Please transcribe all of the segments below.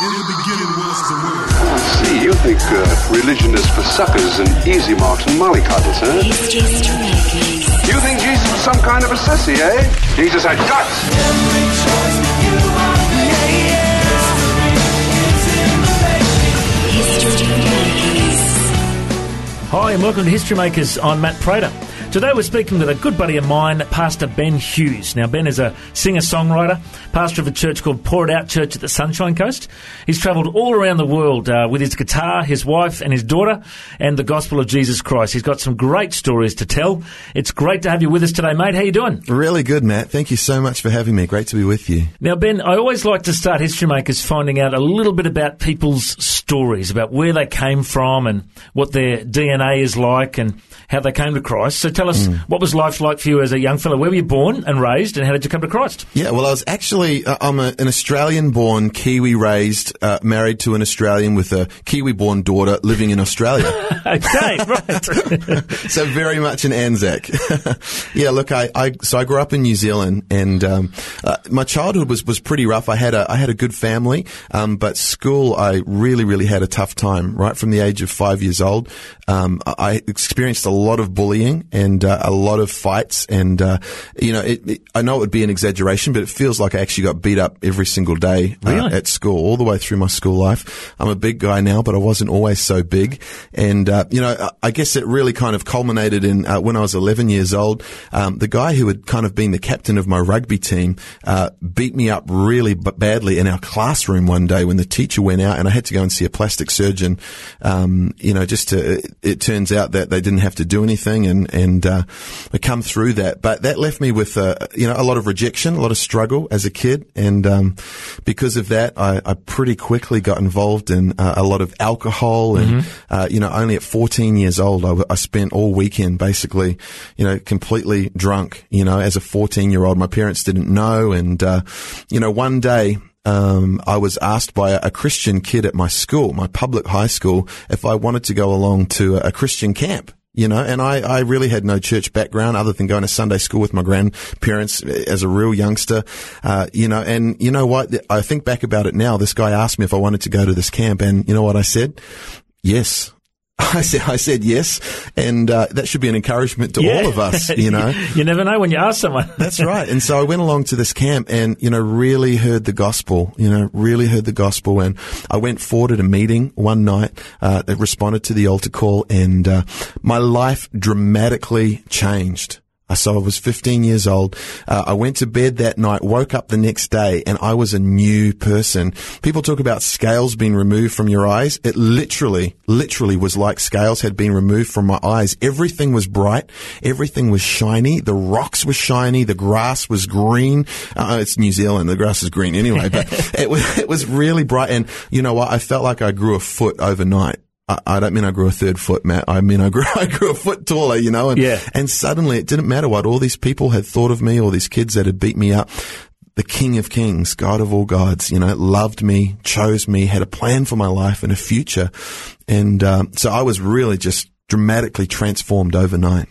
In the beginning was the word. I see. You think uh, religion is for suckers and easy marks and mollycoddles, huh? You think Jesus was some kind of a sissy, eh? Jesus had guts. Hi, and welcome to History Makers. I'm Matt Prater. Today we're speaking with a good buddy of mine, Pastor Ben Hughes. Now, Ben is a singer songwriter, pastor of a church called Pour It Out Church at the Sunshine Coast. He's travelled all around the world uh, with his guitar, his wife, and his daughter, and the gospel of Jesus Christ. He's got some great stories to tell. It's great to have you with us today, mate. How you doing? Really good, Matt. Thank you so much for having me. Great to be with you. Now, Ben, I always like to start History Makers finding out a little bit about people's stories, about where they came from and what their DNA is like and how they came to Christ. So tell us, what was life like for you as a young fellow? Where were you born and raised, and how did you come to Christ? Yeah, well, I was actually, uh, I'm a, an Australian born, Kiwi raised, uh, married to an Australian with a Kiwi born daughter living in Australia. okay, right. so very much an Anzac. yeah, look, I, I, so I grew up in New Zealand and, um, uh, my childhood was, was pretty rough. I had a, I had a good family, um, but school, I really, really had a tough time, right from the age of five years old. Um, I experienced a lot of bullying and uh, a lot of fights, and uh, you know, it, it, I know it would be an exaggeration, but it feels like I actually got beat up every single day uh, Really? at school, all the way through my school life. I'm a big guy now, but I wasn't always so big, and uh, you know, I- I guess it really kind of culminated in uh, when I was 11 years old. Um, the guy who had kind of been the captain of my rugby team uh, beat me up really b- badly in our classroom one day when the teacher went out, and I had to go and see a plastic surgeon. Um, you know, just to it, it turns out that they didn't have to do anything, and and uh, I come through that, but that left me with uh, you know a lot of rejection, a lot of struggle as a kid, and um, because of that, I, I pretty quickly got involved in uh, a lot of alcohol, and uh, you know, only at 14 years old, I spent all weekend basically, you know, completely drunk. You know, as a 14 year old, my parents didn't know, and uh, you know, one day um, I was asked by a, Christian kid at my school, my public high school, if I wanted to go along to a Christian camp. You know, and I, I really had no church background other than going to Sunday school with my grandparents as a real youngster. Uh, you know, and you know what? I think back about it now. This guy asked me if I wanted to go to this camp, and you know what I said? Yes. I said, I said yes, and uh, that should be an encouragement to all of us. You know, you never know when you ask someone. that's right. And so I went along to this camp and, you know, really heard the gospel, you know, really heard the gospel. And I went forward at a meeting one night, uh, that responded to the altar call and, uh, my life dramatically changed. So I was 15 years old. Uh, I went to bed that night, woke up the next day, and I was a new person. People talk about scales being removed from your eyes. It literally, literally was like scales had been removed from my eyes. Everything was bright. Everything was shiny. The rocks were shiny. The grass was green. Uh, it's New Zealand. The grass is green anyway, but it was, it was really bright. And you know what? I felt like I grew a foot overnight. I, I don't mean I grew a third foot, Matt. I mean I grew I grew a foot taller, you know. And Yeah. and suddenly it didn't matter what all these people had thought of me, all these kids that had beat me up. The King of Kings, God of all gods, you know, loved me, chose me, had a plan for my life and a future, and um, so I was really just dramatically transformed overnight.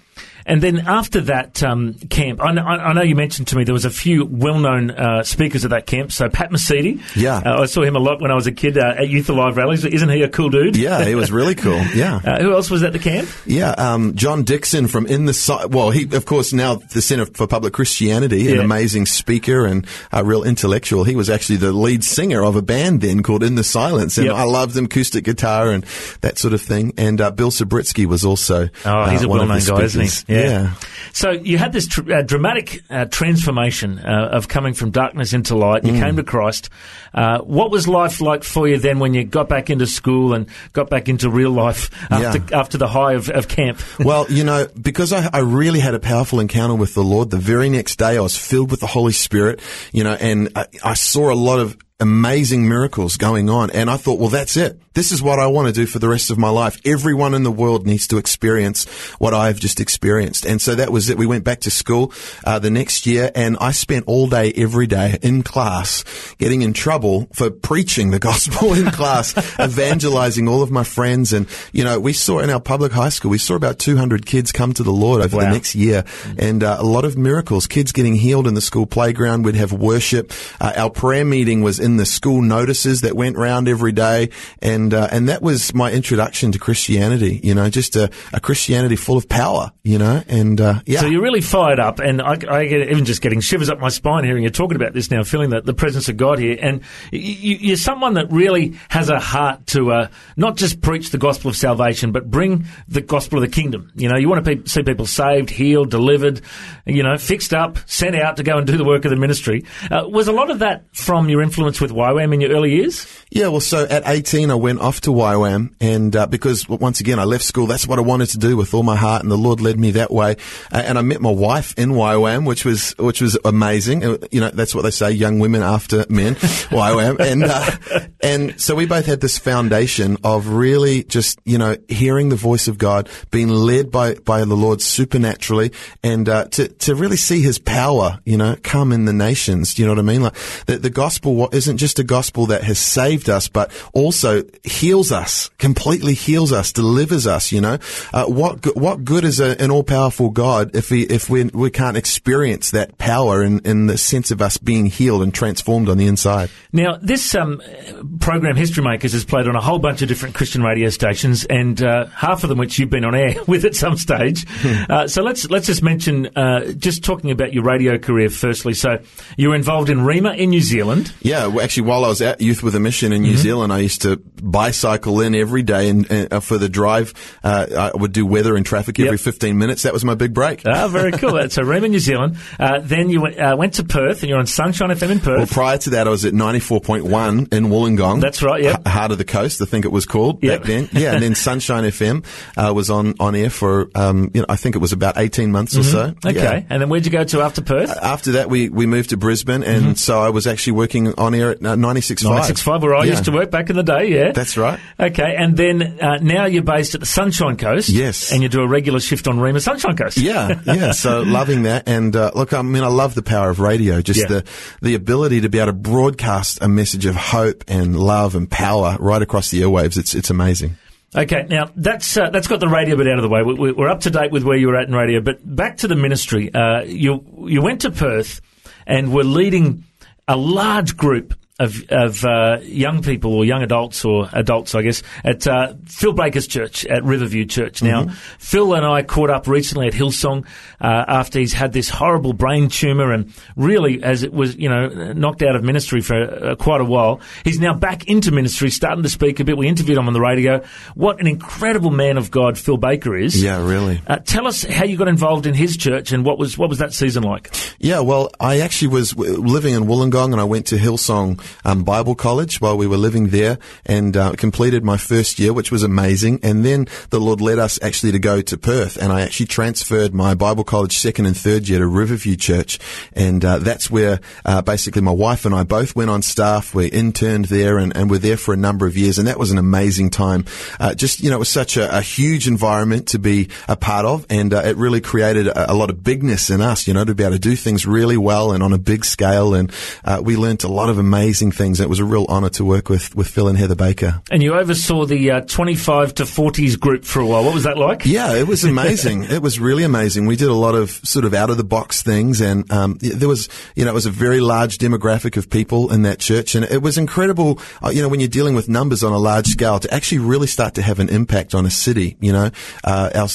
And then after that um, camp, I know, I know you mentioned to me there was a few well-known uh, speakers at that camp. So Pat Mesiti, Yeah. uh, I saw him a lot when I was a kid uh, at Youth Alive rallies. Isn't he a cool dude? Yeah, he was really cool. Yeah. Uh, who else was at the camp? Yeah, um, John Dickson from In the Si- well, he of course now the Center for Public Christianity, an amazing speaker and a real intellectual. He was actually the lead singer of a band then called In the Silence, and Yep. I loved him acoustic guitar and that sort of thing. And uh, Bill Subritzky was also Oh, he's uh, a one of well-known guy, isn't he? speakers. Yeah. So you had this tr- uh, dramatic uh, transformation uh, of coming from darkness into light. Mm. You came to Christ. Uh, what was life like for you then when you got back into school and got back into real life after, Yeah. after the high of, of camp? well, you know, because I, I really had a powerful encounter with the Lord, the very next day I was filled with the Holy Spirit, you know, and I, I saw a lot of amazing miracles going on. And I thought, well, that's it. This is what I want to do for the rest of my life. Everyone in the world needs to experience what I've just experienced. And so that was it. We went back to school uh, the next year and I spent all day, every day in class getting in trouble for preaching the gospel in class, evangelizing all of my friends. And, you know, we saw in our public high school, we saw about 200 kids come to the Lord over the next year and uh, a lot of miracles, kids getting healed in the school playground. We'd have worship. Uh, our prayer meeting was in the school notices that went round every day, and uh, and that was my introduction to Christianity. You know, just a, a Christianity full of power. You know, and uh, yeah. So you're really fired up, and I, I get even just getting shivers up my spine hearing you talking about this now, feeling that the presence of God here, and you, are someone that really has a heart to uh, not just preach the gospel of salvation, but bring the gospel of the kingdom. You know, you want to pe- see people saved, healed, delivered, you know, fixed up, sent out to go and do the work of the ministry. Uh, was a lot of that from your influence with YWAM in your early years? Yeah, well, so at 18, I went off to YWAM, and uh, because once again, I left school, that's what I wanted to do with all my heart, and the Lord led me that way. Uh, and I met my wife in YWAM, which was which was amazing. Uh, you know, that's what they say: young women after men, YWAM. And uh, and so we both had this foundation of really just you know hearing the voice of God, being led by by the Lord supernaturally, and uh, to to really see His power, you know, come in the nations. Do you know what I mean? Like the, the gospel isn't just a gospel that has saved us, but also heals us, completely heals us, delivers us. You know, uh, what what good is a, an all powerful God if we if we we can't experience that power in, in the sense of us being healed and transformed on the inside? Now, this um, program, History Makers, has played on a whole bunch of different Christian radio stations, and uh, half of them which you've been on air with at some stage. Hmm. uh, so let's let's just mention, uh, just talking about your radio career firstly. So you were involved in Rhema in New Zealand. Yeah, actually, while I was at Youth with a Mission in New mm-hmm. Zealand, I used to bicycle in every day, and, uh, for the drive, uh, I would do weather and traffic every yep. 15 minutes. That was my big break. Ah, very cool. so Rhema, New Zealand. Uh, then you went, went to Perth, and you're on Sunshine FM in Perth. Well, prior to that, I was at 94.1 in Wollongong. That's right. Yeah, H- Heart of the Coast, I think it was called yep. back then. Yeah, and then Sunshine FM was on on air for um, you know I think it was about 18 months mm-hmm. or so. Okay, yeah. and then where'd you go to after Perth? after that, we we moved to Brisbane, and mm-hmm. so I was actually working on air at uh, 96.5. 96.5, where I yeah. used to work back in the day, yeah. That's right. Okay, and then uh, now you're based at the Sunshine Coast. Yes. And you do a regular shift on Rhema Sunshine Coast. Yeah, yeah. so loving that. And uh, look, I mean, I love the power of radio, just yeah. the, the ability to be able to broadcast a message of hope and love and power right across the airwaves. It's, it's amazing. Okay, now that's uh, that's got the radio bit out of the way. We, are up to date with where you were at in radio, but back to the ministry. Uh, you you went to Perth and were leading a large group of, of uh, young people or young adults or adults, I guess, at uh, Phil Baker's church at Riverview Church. Now, mm-hmm. Phil and I caught up recently at Hillsong uh, after he's had this horrible brain tumor and really, as it was, you know, knocked out of ministry for uh, quite a while. He's now back into ministry, starting to speak a bit. We interviewed him on the radio. What an incredible man of God Phil Baker is. Yeah, really. Uh, tell us how you got involved in his church and what was what was that season like? Yeah, well, I actually was living in Wollongong and I went to Hillsong um, Bible College while we were living there and uh, completed my first year, which was amazing. And then the Lord led us actually to go to Perth, and I actually transferred my Bible College second and third year to Riverview Church, and uh, that's where uh, basically my wife and I both went on staff. We interned there and, and were there for a number of years, and that was an amazing time. Uh, just you know, it was such a, a, huge environment to be a part of, and uh, it really created a, a, lot of bigness in us. You know, to be able to do things really well and on a big scale, and uh, we learnt a lot of amazing things things. It was a real honour to work with, with Phil and Heather Baker. And you oversaw the uh, 25 to 40s group for a while. What was that like? Yeah, it was amazing. it was really amazing. We did a lot of sort of out of the box things, and um, there was, you know, it was a very large demographic of people in that church, and it was incredible. Uh, you know, when you're dealing with numbers on a large scale, to actually really start to have an impact on a city. You know, uh, our,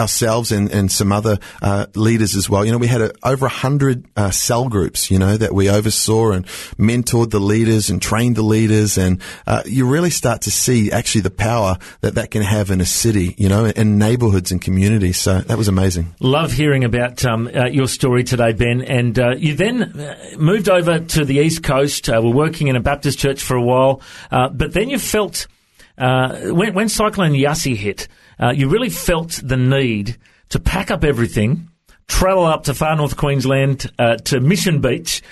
ourselves and, and some other uh, leaders as well. You know, we had a, over a hundred uh, cell groups. You know, that we oversaw and mentored the leaders and trained the leaders, and uh, you really start to see actually the power that that can have in a city, you know, in neighbourhoods and communities. So that was amazing. Love hearing about um, uh, your story today, Ben. And uh, you then uh, moved over to the East Coast. Uh, were working in a Baptist church for a while, uh, but then you felt when, when Cyclone Yasi hit, you really felt the need to pack up everything, travel up to far north Queensland to Mission Beach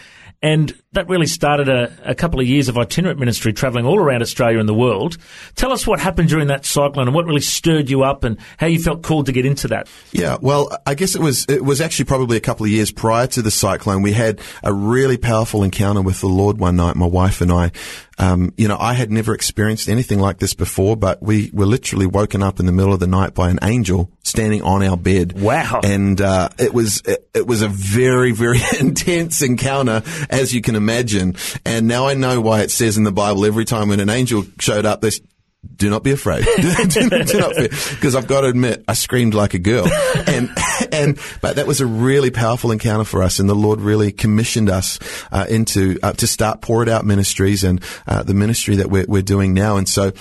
and that really started a, a, couple of years of itinerant ministry travelling all around Australia and the world. Tell us what happened during that cyclone and what really stirred you up and how you felt called to get into that. Yeah, well, I guess it was it was actually probably a couple of years prior to the cyclone. We had a really powerful encounter with the Lord one night, my wife and I. Um, you know, I had never experienced anything like this before, but we were literally woken up in the middle of the night by an angel standing on our bed. Wow! And uh, it was it, it was a very very intense encounter, as you can imagine imagine. And now I know why it says in the Bible every time when an angel showed up, this do not be afraid. do, not, do not fear. Because I've got to admit, I screamed like a girl. And, and, but that was a really powerful encounter for us. And the Lord really commissioned us, uh, into, uh, to start Pour It Out Ministries and, uh, the ministry that we're, we're doing now. And so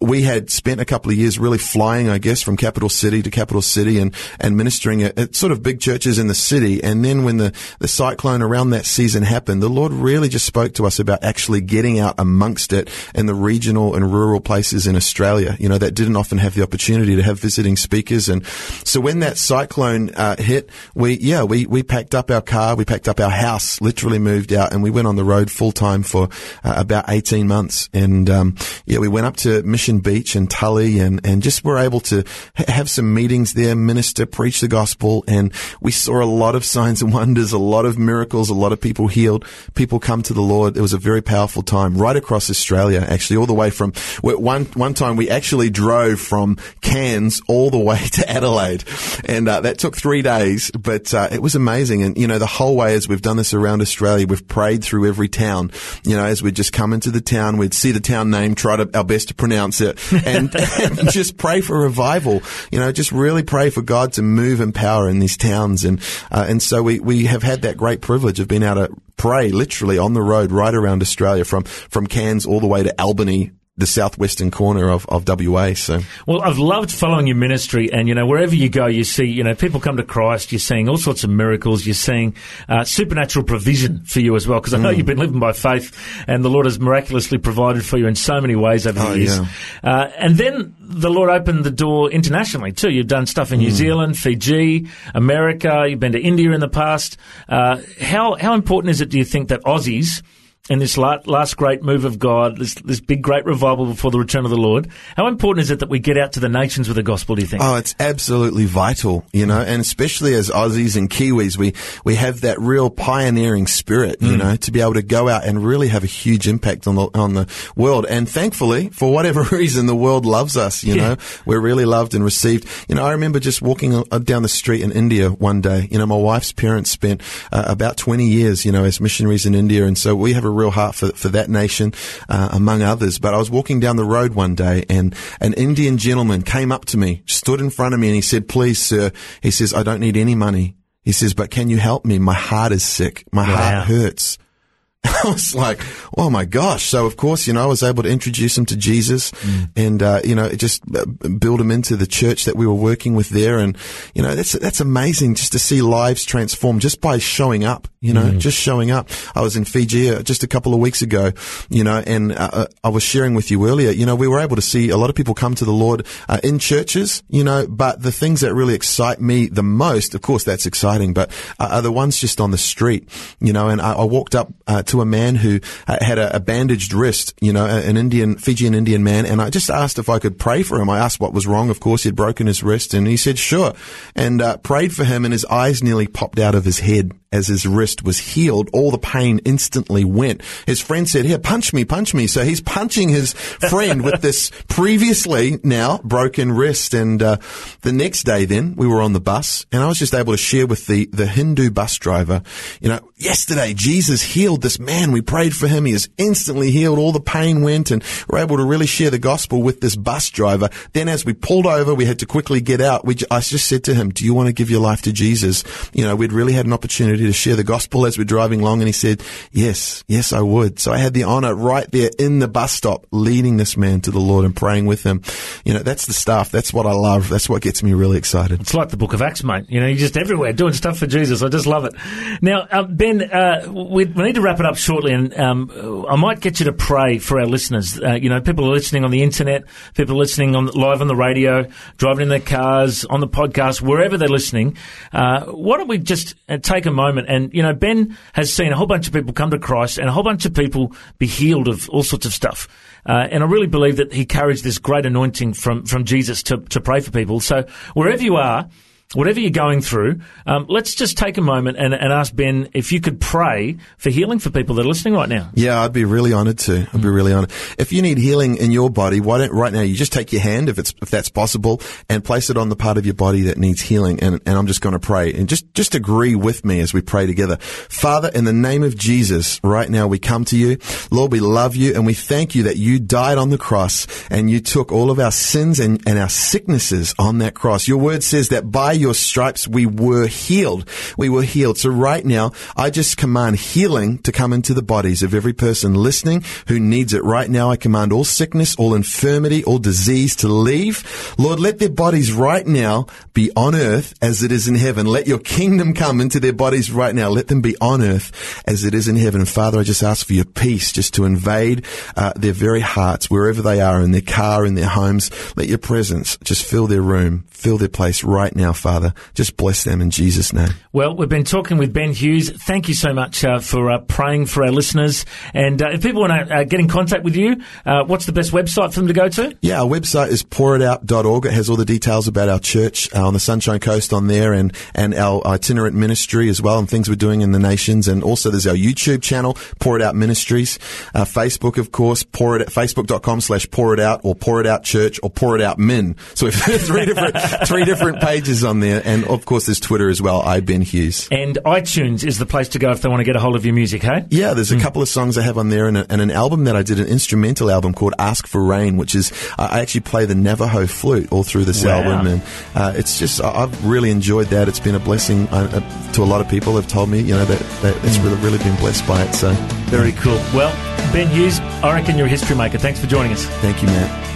we had spent a couple of years really flying, I guess, from capital city to capital city and, and ministering at, at sort of big churches in the city. And then when the, the cyclone around that season happened, the Lord really just spoke to us about actually getting out amongst it in the regional and rural places in Australia, you know, that didn't often have the opportunity to have visiting speakers. And so when that cyclone uh, hit, we, yeah, we, we packed up our car, we packed up our house, literally moved out, and we went on the road full time for uh, about 18 months. And, um, yeah, we went up to Mission Beach and Tully and, and just were able to ha- have some meetings there, minister, preach the gospel. And we saw a lot of signs and wonders, a lot of miracles, a lot of people healed, people come to the Lord. It was a very powerful time right across Australia, actually, all the way from one, one time we actually drove from Cairns all the way to Adelaide, and uh, that took three days. But uh, it was amazing, and you know the whole way as we've done this around Australia, we've prayed through every town. You know, as we'd just come into the town, we'd see the town name, try to our best to pronounce it, and, and just pray for revival. You know, just really pray for God to move in power in these towns, and uh, and so we we have had that great privilege of being able to pray literally on the road right around Australia from from Cairns all the way to Albany the southwestern corner of, of WA. So, well, I've loved following your ministry, and you know, wherever you go, you see, you know, people come to Christ. You're seeing all sorts of miracles. You're seeing uh, supernatural provision for you as well, because I know mm. you've been living by faith, and the Lord has miraculously provided for you in so many ways over oh, the years. Yeah. Uh, and then the Lord opened the door internationally too. You've done stuff in New mm. Zealand, Fiji, America. You've been to India in the past. Uh, how how important is it? Do you think that Aussies in this last great move of God, this, this big great revival before the return of the Lord. How important is it that we get out to the nations with the gospel, do you think? Oh, it's absolutely vital, you know, and especially as Aussies and Kiwis, we, we have that real pioneering spirit, mm. you know, to be able to go out and really have a huge impact on the, on the world. And thankfully, for whatever reason, the world loves us, you yeah. know, we're really loved and received. You know, I remember just walking uh, down the street in India one day, you know, my wife's parents spent uh, about 20 years, you know, as missionaries in India. And so we have a real heart for, for that nation, uh, among others. But I was walking down the road one day and an Indian gentleman came up to me, stood in front of me and he said, please, sir, he says, I don't need any money. He says, but can you help me? My heart is sick. My wow. heart hurts. I was like, oh my gosh. So of course, you know, I was able to introduce him to Jesus mm. and, uh, you know, just uh, build him into the church that we were working with there. And, you know, that's, that's amazing just to see lives transformed just by showing up, you know, mm. just showing up. I was in Fiji uh, just a couple of weeks ago, you know, and uh, uh, I was sharing with you earlier, you know, we were able to see a lot of people come to the Lord uh, in churches, you know, but the things that really excite me the most, of course, that's exciting, but are the ones just on the street, you know, and I, I walked up to a man who uh, had a, a, bandaged wrist, you know, an Indian, Fijian Indian man, and I just asked if I could pray for him. I asked what was wrong. Of course, he'd broken his wrist, and he said, sure, and uh, prayed for him, and his eyes nearly popped out of his head as his wrist was healed, all the pain instantly went. His friend said, here, punch me, punch me. So he's punching his friend with this previously now broken wrist. And, uh, the next day then we were on the bus and I was just able to share with the, the Hindu bus driver, you know, yesterday Jesus healed this man. We prayed for him. He is instantly healed. All the pain went and we're able to really share the gospel with this bus driver. Then as we pulled over, we had to quickly get out. We, I just said to him, do you want to give your life to Jesus? You know, we'd really had an opportunity opportunity to share the gospel as we're driving along? And he said, yes, yes, I would. So I had the honor right there in the bus stop leading this man to the Lord and praying with him. You know, that's the stuff. That's what I love. That's what gets me really excited. It's like the book of Acts, mate. You know, you're just everywhere doing stuff for Jesus. I just love it. Now, uh, Ben, uh, we, we, need to wrap it up shortly and um, I might get you to pray for our listeners. Uh, you know, people are listening on the internet, people are listening on live on the radio, driving in their cars, on the podcast, wherever they're listening. Uh, why don't we just uh, take a moment moment. And, you know, Ben has seen a whole bunch of people come to Christ and a whole bunch of people be healed of all sorts of stuff. Uh, and I really believe that he carries this great anointing from, from Jesus to, to pray for people. So wherever you are, whatever you're going through, um, let's just take a moment and, and, ask Ben if you could pray for healing for people that are listening right now. Yeah, I'd be really honoured to. I'd be really honoured. If you need healing in your body, why don't right now you just take your hand, if it's if that's possible, and place it on the part of your body that needs healing. And, and I'm just going to pray and just just agree with me as we pray together. Father, in the name of Jesus, right now we come to you, Lord. We love you and we thank you that you died on the cross and you took all of our sins and, and our sicknesses on that cross. Your word says that by your stripes we were healed. We were healed. So right now, I just command healing to come into the bodies of every person listening who needs it. Right now, I command all sickness, all infirmity, all disease to leave. Lord, let their bodies right now be on earth as it is in heaven. Let your kingdom come into their bodies right now. Let them be on earth as it is in heaven. And Father, I just ask for your peace just to invade uh, their very hearts, wherever they are, in their car, in their homes. Let your presence just fill their room, fill their place right now, Father. Just bless them in Jesus' name. Well, we've been talking with Ben Hughes. Thank you so much uh, for uh, praying for our listeners. And uh, if people want to uh, get in contact with you, uh, what's the best website for them to go to? Yeah, our website is pouritout.org. It has all the details about our church uh, on the Sunshine Coast on there and, and our itinerant ministry as well and things we're doing in the nations. And also there's our YouTube channel, Pour It Out Ministries. Facebook, of course, pour it, facebook.com slash pour it out or pour it out church or pour it out men. So we've three different, three different pages on there. And of course there's Twitter as well, I Ben Hughes. And iTunes is the place to go if they want to get a hold of your music, hey? Yeah, there's a mm. couple of songs I have on there and, a, and, an album that I did, an instrumental album called Ask for Rain, which is, uh, I actually play the Navajo flute all through this wow. album. And uh, it's just, I've really enjoyed that. It's been a blessing uh, uh, to a lot of people have told me, you know, that, that it's mm. really, really been blessed by it. So, Very cool. Well, Ben Hughes, I reckon you're a history maker. Thanks for joining us. Thank you, Matt.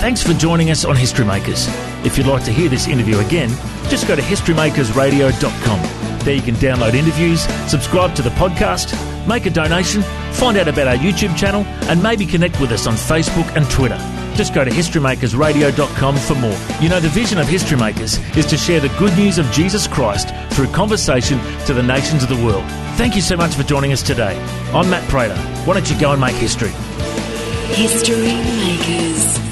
Thanks for joining us on History Makers. If you'd like to hear this interview again, just go to historymakersradio.com. There you can download interviews, subscribe to the podcast, make a donation, find out about our YouTube channel, and maybe connect with us on Facebook and Twitter. Just go to historymakersradio.com for more. You know, the vision of History Makers is to share the good news of Jesus Christ through conversation to the nations of the world. Thank you so much for joining us today. I'm Matt Prater. Why don't you go and make history? History Makers.